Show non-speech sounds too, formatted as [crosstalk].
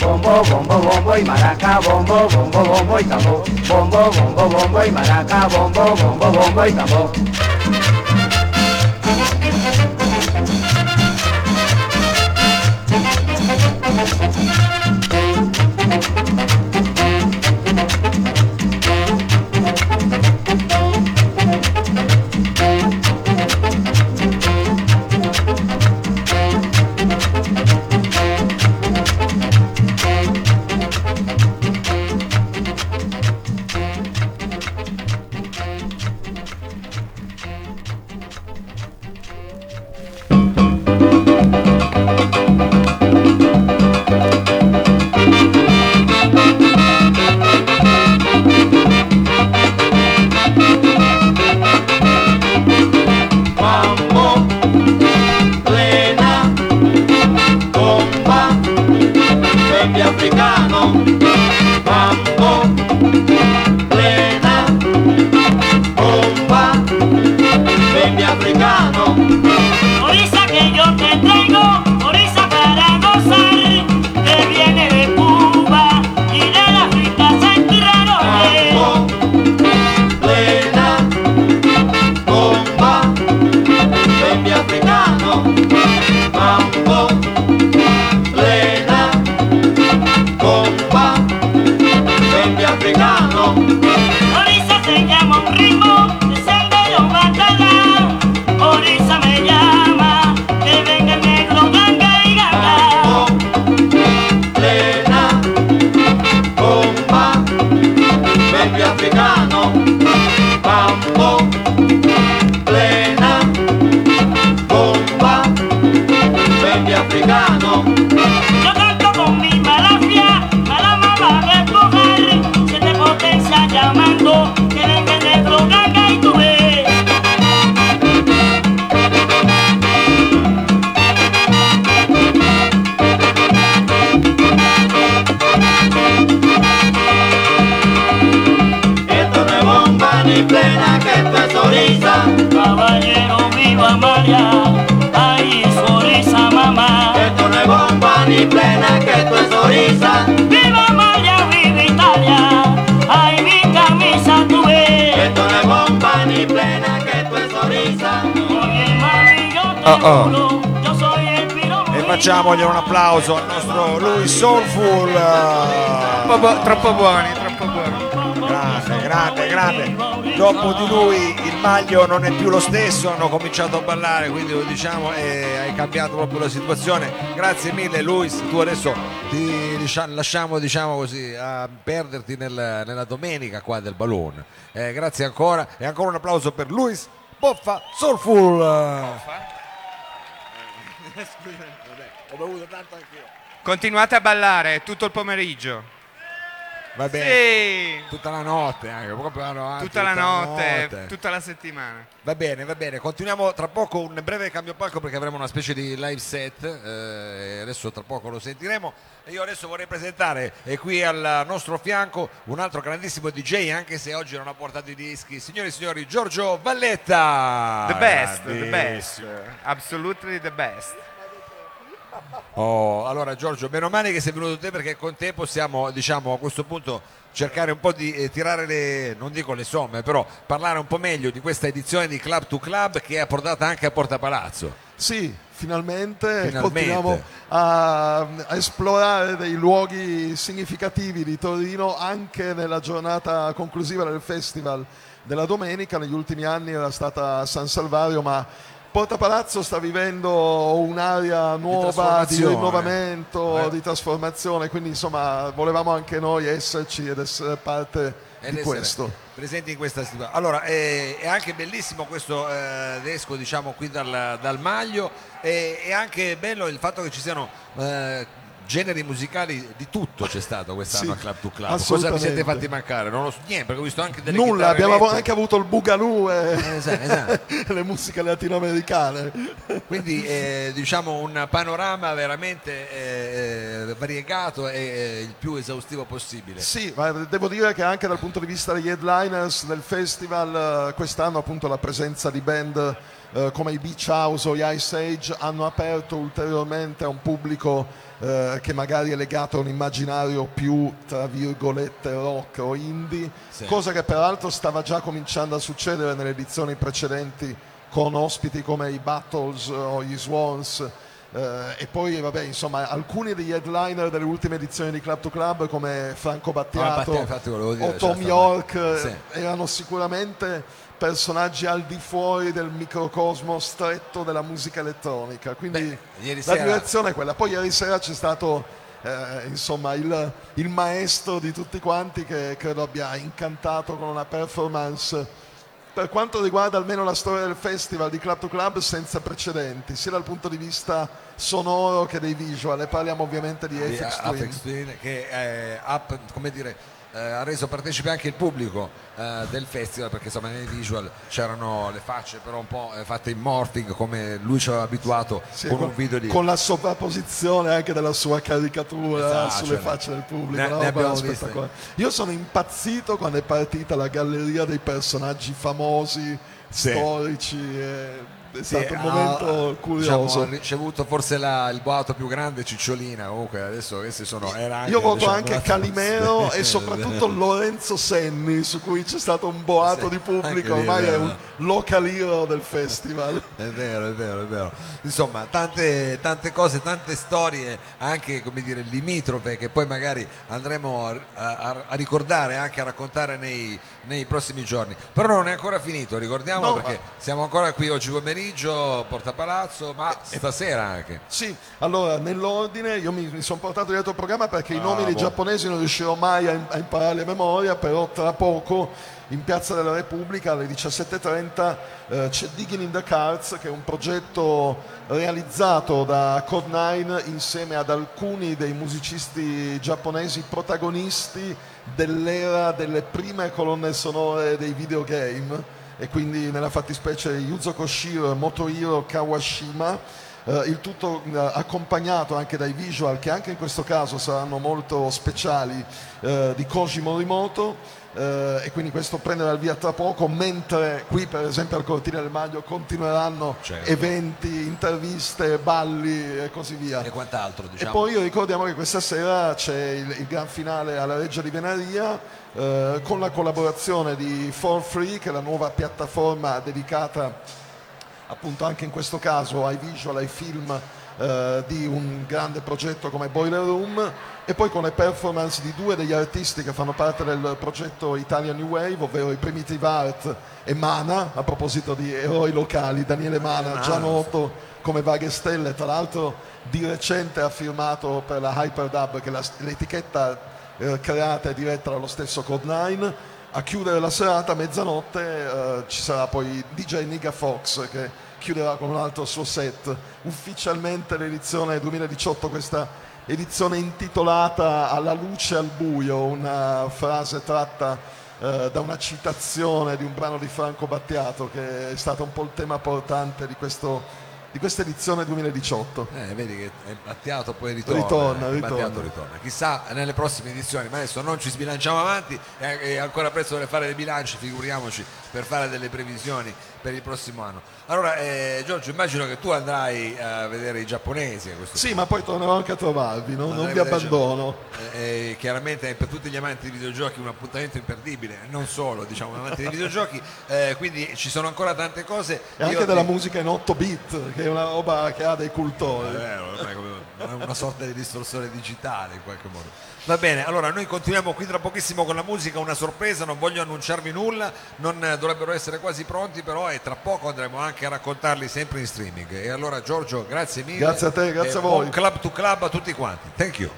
bombo, bombo, bombo y maraca, bombo, bombo, bombo y tambor, bombo, bombo, bombo y maraca, bombo, bombo, bombo y tambor. Plena, que esto es orisa. Caballero, viva María, ay, es Orisa mamá. Esto no es bomba ni plena, que esto es orisa. Viva María, viva Italia, ay, mi camisa tú ves. Esto no es bomba ni plena, que esto es orisa. Oye, mami, yo te Oh, oh. juro, yo soy el piromo. E facciamogli un applauso al nostro Louis Soulful. Troppo, troppo buoni, troppo buoni. Grande, grande, grande. Dopo di lui il maglio non è più lo stesso, hanno cominciato a ballare, quindi diciamo e hai cambiato proprio la situazione. Grazie mille Luis, tu adesso ti lascia- lasciamo diciamo così a perderti nel- nella domenica qua del Balloon. Eh, grazie ancora e ancora un applauso per Luis Boffa Soulful. [laughs] Vabbè, ho bevuto tanto anch'io. Continuate a ballare tutto il pomeriggio. Va bene. Sì. Tutta la notte anche, proprio la notte, Tutta la notte, tutta la settimana. Va bene, va bene, continuiamo tra poco un breve cambio palco perché avremo una specie di live set, eh, adesso tra poco lo sentiremo e io adesso vorrei presentare eh, qui al nostro fianco un altro grandissimo DJ anche se oggi non ha portato i dischi, signori e signori Giorgio Valletta! The best, the best. Absolutely the best. Oh, allora Giorgio, meno male che sei venuto te perché con te possiamo, diciamo, a questo punto cercare un po' di eh, tirare le, non dico le somme, però parlare un po' meglio di questa edizione di Club to Club che è portata anche a Porta Palazzo. Sì, finalmente, Finalmente. continuiamo a, a esplorare dei luoghi significativi di Torino anche nella giornata conclusiva del festival della domenica. Negli ultimi anni era stata San Salvario, ma Porta Palazzo sta vivendo un'area nuova di, trasformazione. rinnovamento, Eh. di trasformazione, quindi insomma volevamo anche noi esserci ed essere parte ed di questo. presenti in questa situazione. Allora, eh, è anche bellissimo questo eh, desco, diciamo, qui dal, dal maglio, e è anche bello il fatto che ci siano eh, generi musicali di tutto c'è stato quest'anno Sì, a Club to Club. Cosa vi siete fatti mancare? Non lo so, niente, perché ho visto anche delle Nulla, abbiamo elettriche. anche avuto il Bugaloo e Esatto, esatto. [laughs] le musiche latinoamericane. Quindi eh, diciamo un panorama veramente eh, eh, variegato e il più esaustivo possibile. Sì, ma devo dire che anche dal punto di vista degli headliners del festival, eh, quest'anno appunto la presenza di band eh, come i Beach House o gli Ice Age hanno aperto ulteriormente a un pubblico eh, che magari è legato a un immaginario più, tra virgolette, rock o indie, Sì. cosa che peraltro stava già cominciando a succedere nelle edizioni precedenti con ospiti come i Battles o gli Swans. Eh, e poi vabbè insomma alcuni degli headliner delle ultime edizioni di Club to Club come Franco Battiato Battiato, infatti volevo dire, o c'era Tom stato- York eh, Sì. erano sicuramente personaggi al di fuori del microcosmo stretto della musica elettronica quindi Beh, ieri la sera- direzione è quella poi ieri sera c'è stato eh, insomma il, il maestro di tutti quanti che credo abbia incantato con una performance per quanto riguarda almeno la storia del festival di Club to Club senza precedenti, sia dal punto di vista sonoro che dei visual, e parliamo ovviamente di Aphex Twin. Apex Twin, che ha, come dire, eh, ha reso partecipe anche il pubblico eh, del festival perché insomma nei visual c'erano le facce però un po' eh, fatte in morphing come lui ci aveva abituato Sì, con un video di con la sovrapposizione anche della sua caricatura Esatto, sulle cioè, facce del pubblico. ne- una ne abbiamo spettacolare. Io sono impazzito quando è partita la galleria dei personaggi famosi, Sì. storici. e- è Sì, stato un ha- momento curioso. diciamo, ha ricevuto forse la- il boato più grande Cicciolina comunque adesso questi sono era Io voto diciamo, anche [laughs] Calimero [laughs] e soprattutto Lorenzo Senni, su cui c'è stato un boato Sì, di pubblico, ormai è è vero. un local hero del festival. [laughs] È vero, è vero, è vero. Insomma, tante, tante cose, tante storie anche come dire limitrofe che poi magari andremo a, a- a ricordare, anche a raccontare nei, nei prossimi giorni. Però non è ancora finito, ricordiamo No, perché ma- siamo ancora qui oggi pomeriggio, Porta Palazzo, ma stasera anche. Sì, allora nell'ordine io mi, mi sono portato dietro il programma perché i Ah, nomi dei boh. giapponesi non riuscirò mai a, a imparare a memoria, però tra poco in Piazza della Repubblica alle 17.30 eh, c'è Digging in the Cards che è un progetto realizzato da Code9 insieme ad alcuni dei musicisti giapponesi protagonisti dell'era delle prime colonne sonore dei videogame e quindi nella fattispecie Yuzo Koshiro Motohiro Kawashima eh, il tutto eh, accompagnato anche dai visual che anche in questo caso saranno molto speciali eh, di Koji Morimoto eh, e quindi questo prenderà il via tra poco mentre qui per esempio al Cortile del Maglio continueranno Certo. eventi, interviste, balli e così via. E quant'altro, E diciamo. poi ricordiamo che questa sera c'è il, il gran finale alla Reggia di Venaria eh, con la collaborazione di For Free, che è la nuova piattaforma dedicata appunto anche in questo caso ai visual, ai film eh, di un grande progetto come Boiler Room e poi con le performance di due degli artisti che fanno parte del progetto Italian New Wave, ovvero i Primitive Art e Mana, a proposito di eroi locali, Daniele Mana, già noto come Vaghe Stelle, tra l'altro di recente ha firmato per la Hyperdub, che è l'etichetta eh, creata e diretta dallo stesso Code9. A chiudere la serata, a mezzanotte, eh, ci sarà poi DJ Niga Fox che chiuderà con un altro suo set. Ufficialmente l'edizione 2018, questa edizione intitolata Alla luce al buio, una frase tratta eh, da una citazione di un brano di Franco Battiato che è stato un po' il tema portante di, questo- di questa edizione 2018. Eh, vedi che è Battiato poi ritorna. Ritorna, eh, ritorna. Battiato ritorna. Chissà nelle prossime edizioni, ma adesso non ci sbilanciamo avanti, è, è ancora presto per fare dei bilanci, figuriamoci per fare delle previsioni per il prossimo anno. Allora, eh, Giorgio, immagino che tu andrai a vedere i giapponesi a questo Sì, ma poi tornerò anche a trovarvi, no? non vi abbandono. Eh, eh, chiaramente per tutti gli amanti di videogiochi un appuntamento imperdibile, non solo, diciamo, amanti di videogiochi, eh, quindi ci sono ancora tante cose. E anche Io della ti- musica in 8 bit, che è una roba che ha dei È cultori. vero, ormai come- è una sorta di distorsione digitale in qualche modo. Va bene, allora noi continuiamo qui tra pochissimo con la musica, una sorpresa, non voglio annunciarvi nulla, non eh, dovrebbero essere quasi pronti però e tra poco andremo anche a raccontarli sempre in streaming. E allora Giorgio, grazie mille. Grazie a te, grazie E a voi. buon club to club a tutti quanti. Thank you.